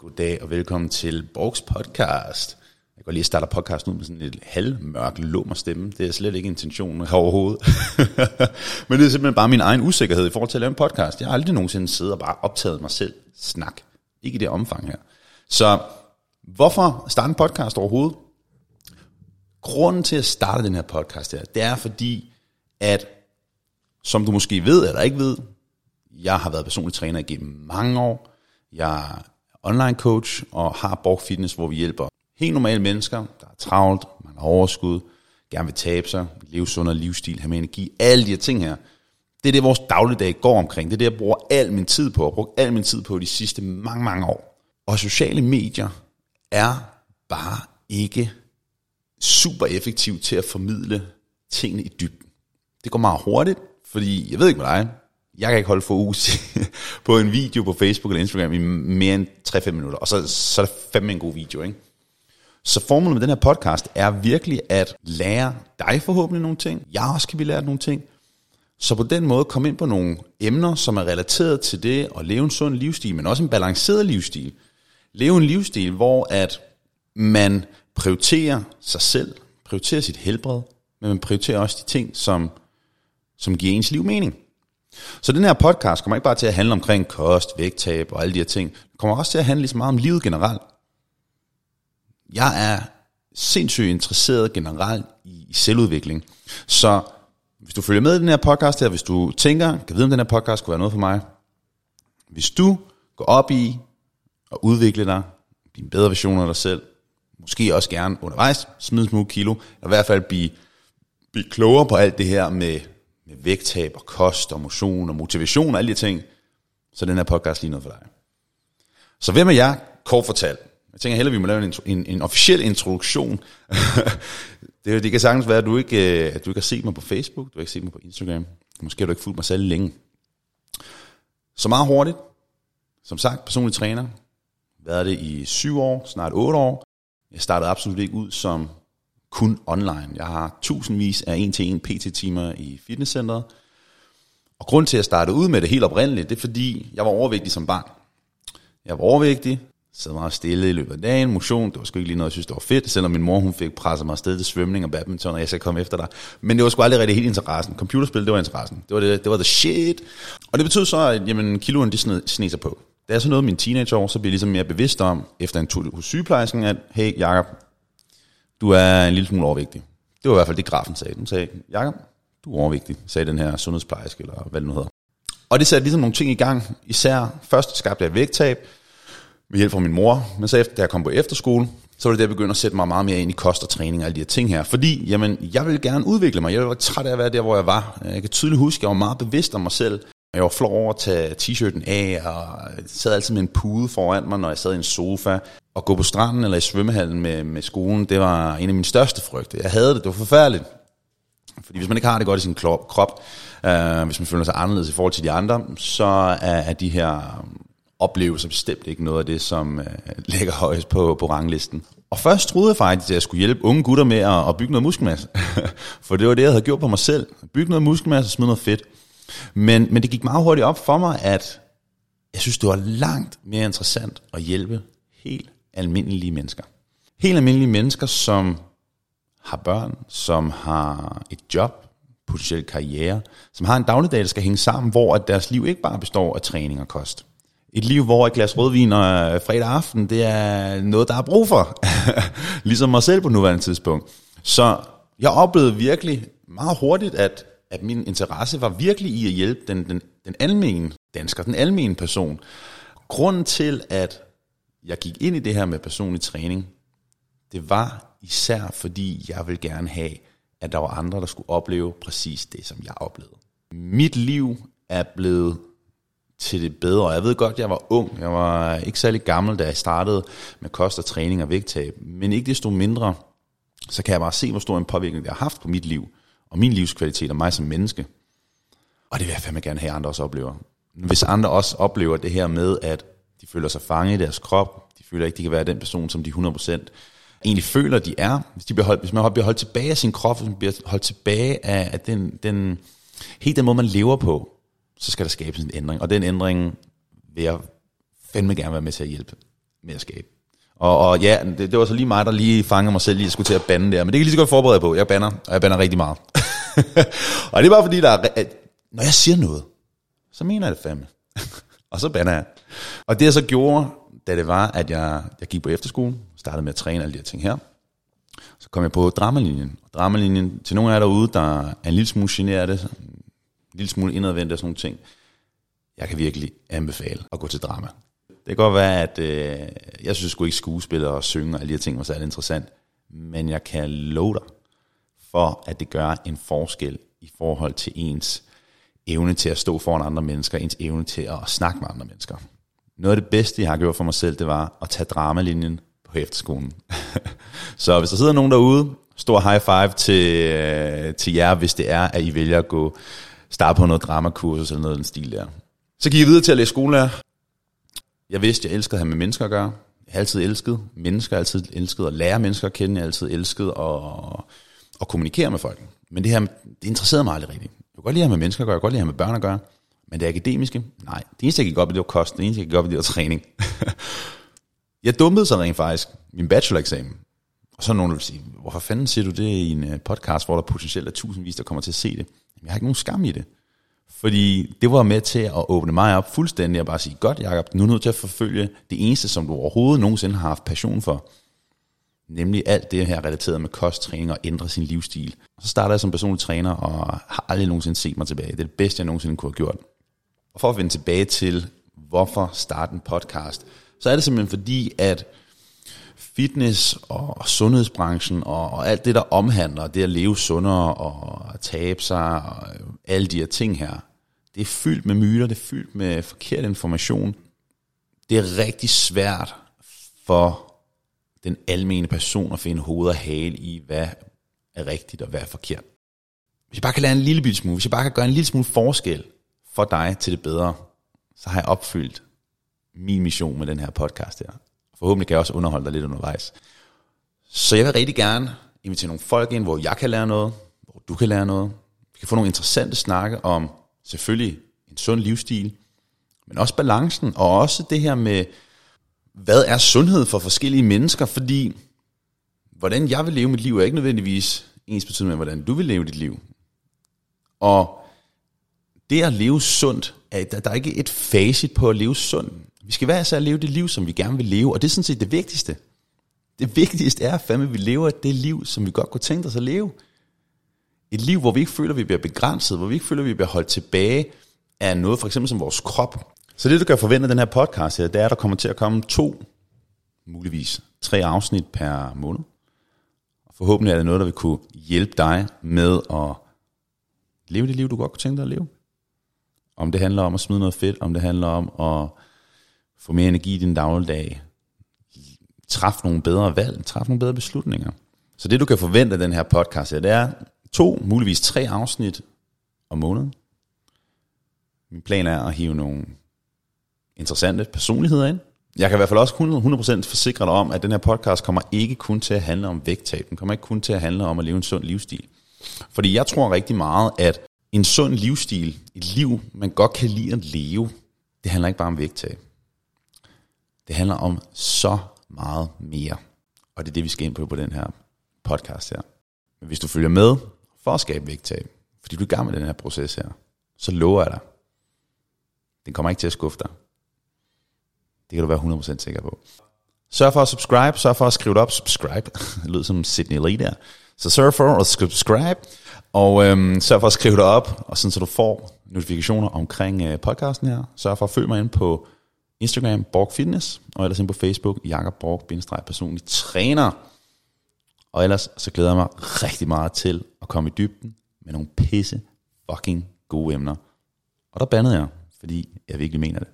Goddag og velkommen til Borgs podcast. Jeg går lige starte podcast ud med sådan et halvmørk lummer stemme. Det er slet ikke intentionen overhovedet. Men det er simpelthen bare min egen usikkerhed i forhold til at lave en podcast. Jeg har aldrig nogensinde siddet og bare optaget mig selv snak. Ikke i det omfang her. Så hvorfor starte en podcast overhovedet? Grunden til at starte den her podcast her, det er fordi, at som du måske ved eller ikke ved, jeg har været personlig træner igennem mange år. Jeg online coach og har Borg Fitness, hvor vi hjælper helt normale mennesker, der er travlt, man har overskud, gerne vil tabe sig, leve sundere livsstil, have mere energi, alle de her ting her. Det er det, vores dagligdag går omkring. Det er det, jeg bruger al min tid på, og brugt al min tid på de sidste mange, mange år. Og sociale medier er bare ikke super effektivt til at formidle tingene i dybden. Det går meget hurtigt, fordi jeg ved ikke med dig, jeg kan ikke holde uge på en video på Facebook eller Instagram i mere end 3-5 minutter, og så, så er det fandme en god video, ikke? Så formålet med den her podcast er virkelig at lære dig forhåbentlig nogle ting, jeg også kan blive lært nogle ting, så på den måde komme ind på nogle emner, som er relateret til det at leve en sund livsstil, men også en balanceret livsstil. Leve en livsstil, hvor at man prioriterer sig selv, prioriterer sit helbred, men man prioriterer også de ting, som, som giver ens liv mening. Så den her podcast kommer ikke bare til at handle omkring kost, vægttab og alle de her ting. Det kommer også til at handle lige så meget om livet generelt. Jeg er sindssygt interesseret generelt i selvudvikling. Så hvis du følger med i den her podcast her, hvis du tænker, kan vide om den her podcast kunne være noget for mig. Hvis du går op i at udvikle dig, blive bedre version af dig selv, måske også gerne undervejs smide smule kilo, eller i hvert fald blive, blive klogere på alt det her med med vægttab og kost og motion og motivation og alle de ting, så den her podcast lige noget for dig. Så hvem er jeg? Kort fortalt. Jeg tænker hellere, vi må lave en, en, en officiel introduktion. det, det kan sagtens være, at du, ikke, øh, at du ikke har set mig på Facebook, du har ikke set mig på Instagram. Måske har du ikke fulgt mig særlig længe. Så meget hurtigt. Som sagt, personlig træner. Været det i syv år, snart otte år. Jeg startede absolut ikke ud som kun online. Jeg har tusindvis af en-til-en PT-timer i fitnesscenteret. Og grund til at starte ud med det helt oprindeligt, det er fordi, jeg var overvægtig som barn. Jeg var overvægtig, sad meget stille i løbet af dagen, motion, det var sgu ikke lige noget, jeg synes, det var fedt, selvom min mor, hun fik presset mig afsted til svømning og badminton, og jeg skal komme efter dig. Men det var sgu aldrig rigtig helt interessen. Computerspil, det var interessen. Det var, det, det var the shit. Og det betød så, at jamen, kiloen, de sned, sig på. Da jeg så noget min teenageår, så blev jeg ligesom mere bevidst om, efter en tur hos sygeplejersken, at hey, Jacob, du er en lille smule overvægtig. Det var i hvert fald det, grafen sagde. Den sagde, Jakob, du er overvægtig, sagde den her sundhedsplejerske, eller hvad det nu hedder. Og det satte ligesom nogle ting i gang. Især først skabte jeg vægttab med hjælp fra min mor, men så efter, da jeg kom på efterskole, så var det der, jeg begyndte at sætte mig meget mere ind i kost og træning og alle de her ting her. Fordi, jamen, jeg ville gerne udvikle mig. Jeg var træt af at være der, hvor jeg var. Jeg kan tydeligt huske, at jeg var meget bevidst om mig selv. Jeg var flov over at tage t-shirten af, og sad altid med en pude foran mig, når jeg sad i en sofa. At gå på stranden eller i svømmehallen med, med skolen, det var en af mine største frygte. Jeg havde det, det var forfærdeligt. Fordi hvis man ikke har det godt i sin krop, øh, hvis man føler sig anderledes i forhold til de andre, så er, er de her oplevelser bestemt ikke noget af det, som øh, ligger højst på, på ranglisten. Og først troede jeg faktisk, at jeg skulle hjælpe unge gutter med at, at bygge noget muskelmasse. For det var det, jeg havde gjort på mig selv. Bygge noget muskelmasse og smide noget fedt. Men, men det gik meget hurtigt op for mig, at jeg synes, det var langt mere interessant at hjælpe helt almindelige mennesker. Helt almindelige mennesker, som har børn, som har et job, potentielt karriere, som har en dagligdag, der skal hænge sammen, hvor at deres liv ikke bare består af træning og kost. Et liv, hvor et glas rødvin og fredag aften, det er noget, der er brug for. ligesom mig selv på nuværende tidspunkt. Så jeg oplevede virkelig meget hurtigt, at at min interesse var virkelig i at hjælpe den, den, den almene dansker, den almene person. Grunden til, at jeg gik ind i det her med personlig træning, det var især fordi, jeg vil gerne have, at der var andre, der skulle opleve præcis det, som jeg oplevede. Mit liv er blevet til det bedre. Jeg ved godt, jeg var ung. Jeg var ikke særlig gammel, da jeg startede med kost og træning og vægttab. Men ikke desto mindre, så kan jeg bare se, hvor stor en påvirkning det har haft på mit liv og min livskvalitet og mig som menneske. Og det vil jeg fandme gerne have, at andre også oplever. Hvis andre også oplever det her med, at de føler sig fanget i deres krop, de føler ikke, de kan være den person, som de 100% egentlig føler, de er. Hvis, de bliver holdt, hvis man bliver holdt tilbage af sin krop, hvis man bliver holdt tilbage af, af den, den, helt den måde, man lever på, så skal der skabes en ændring. Og den ændring vil jeg fandme gerne være med til at hjælpe. med at skabe. Og, og ja, det, det var så lige mig, der lige fangede mig selv lige at skulle til at bande der. Men det kan jeg lige så godt forberede på. Jeg banner, og jeg banner rigtig meget. og det er bare fordi, der er, at når jeg siger noget, så mener jeg det fandme og så banner jeg. Og det jeg så gjorde, da det var, at jeg, jeg gik på efterskole, startede med at træne alle de her ting her, så kom jeg på dramalinjen. Og dramalinjen, til nogle af jer derude, der er en lille smule generet, en lille smule indadvendt og sådan nogle ting, jeg kan virkelig anbefale at gå til drama. Det kan godt være, at øh, jeg synes sgu ikke skuespiller og synge og alle de her ting var særlig interessant, men jeg kan love dig for, at det gør en forskel i forhold til ens evne til at stå foran andre mennesker, ens evne til at snakke med andre mennesker. Noget af det bedste, jeg har gjort for mig selv, det var at tage dramalinjen på efterskolen. så hvis der sidder nogen derude, stor high five til, øh, til jer, hvis det er, at I vælger at gå starte på noget dramakursus eller noget af den stil der. Så gik jeg videre til at læse skolelærer. Jeg vidste, jeg elskede at have med mennesker at gøre. Jeg har altid elsket mennesker, jeg har altid elsket at lære mennesker at kende, jeg har altid elsket at, at kommunikere med folk. Men det her, det interesserede mig aldrig rigtigt kan godt lide at have med mennesker at gøre, jeg kan godt lide at have med børn at gøre. Men det akademiske, nej. Det eneste, jeg gik op i, det var kost. Det eneste, jeg gik op i, det var træning. jeg dumpede så rent faktisk min bacheloreksamen. Og så nogen vil sige, hvorfor fanden siger du det i en øh, podcast, hvor der potentielt er tusindvis, der kommer til at se det? Jamen, jeg har ikke nogen skam i det. Fordi det var med til at åbne mig op fuldstændig og bare sige, godt Jacob, nu er nødt til at forfølge det eneste, som du overhovedet nogensinde har haft passion for. Nemlig alt det her relateret med kosttræning og ændre sin livsstil. Så startede jeg som personlig træner og har aldrig nogensinde set mig tilbage. Det er det bedste, jeg nogensinde kunne have gjort. Og for at vende tilbage til, hvorfor starte en podcast, så er det simpelthen fordi, at fitness og sundhedsbranchen og, og alt det, der omhandler det at leve sundere og at tabe sig og alle de her ting her, det er fyldt med myter, det er fyldt med forkert information. Det er rigtig svært for den almene person at finde hoved og hale i, hvad er rigtigt og hvad er forkert. Hvis jeg bare kan lære en lille smule, hvis jeg bare kan gøre en lille smule forskel for dig til det bedre, så har jeg opfyldt min mission med den her podcast her. Forhåbentlig kan jeg også underholde dig lidt undervejs. Så jeg vil rigtig gerne invitere nogle folk ind, hvor jeg kan lære noget, hvor du kan lære noget. Vi kan få nogle interessante snakke om selvfølgelig en sund livsstil, men også balancen, og også det her med, hvad er sundhed for forskellige mennesker, fordi hvordan jeg vil leve mit liv er ikke nødvendigvis ens betydning med, hvordan du vil leve dit liv. Og det at leve sundt, er, der er ikke et facit på at leve sundt. Vi skal være så at leve det liv, som vi gerne vil leve, og det er sådan set det vigtigste. Det vigtigste er fandme, at vi lever det liv, som vi godt kunne tænke os at leve. Et liv, hvor vi ikke føler, at vi bliver begrænset, hvor vi ikke føler, at vi bliver holdt tilbage af noget, for eksempel som vores krop. Så det, du kan forvente af den her podcast her, det er, at der kommer til at komme to, muligvis tre afsnit per måned. Og forhåbentlig er det noget, der vil kunne hjælpe dig med at leve det liv, du godt kunne tænke dig at leve. Om det handler om at smide noget fedt, om det handler om at få mere energi i din dagligdag, træffe nogle bedre valg, træffe nogle bedre beslutninger. Så det du kan forvente af den her podcast her, det er to, muligvis tre afsnit om måneden. Min plan er at hive nogle interessante personligheder ind. Jeg kan i hvert fald også 100% forsikre dig om, at den her podcast kommer ikke kun til at handle om vægttab. Den kommer ikke kun til at handle om at leve en sund livsstil. Fordi jeg tror rigtig meget, at en sund livsstil, et liv, man godt kan lide at leve, det handler ikke bare om vægttab. Det handler om så meget mere. Og det er det, vi skal ind på på den her podcast her. Men hvis du følger med for at skabe vægttab, fordi du er i gang med den her proces her, så lover jeg dig, den kommer ikke til at skuffe dig. Det kan du være 100% sikker på. Sørg for at subscribe, sørg for at skrive det op. Subscribe, det lyder som Sydney Lee der. Så sørg for at subscribe, og øhm, sørg for at skrive det op, og sådan så du får notifikationer omkring øh, podcasten her. Sørg for at følge mig ind på Instagram, Borg Fitness, og ellers ind på Facebook, Jakob Borg, personlig træner. Og ellers så glæder jeg mig rigtig meget til at komme i dybden med nogle pisse fucking gode emner. Og der bandede jeg, fordi jeg virkelig mener det.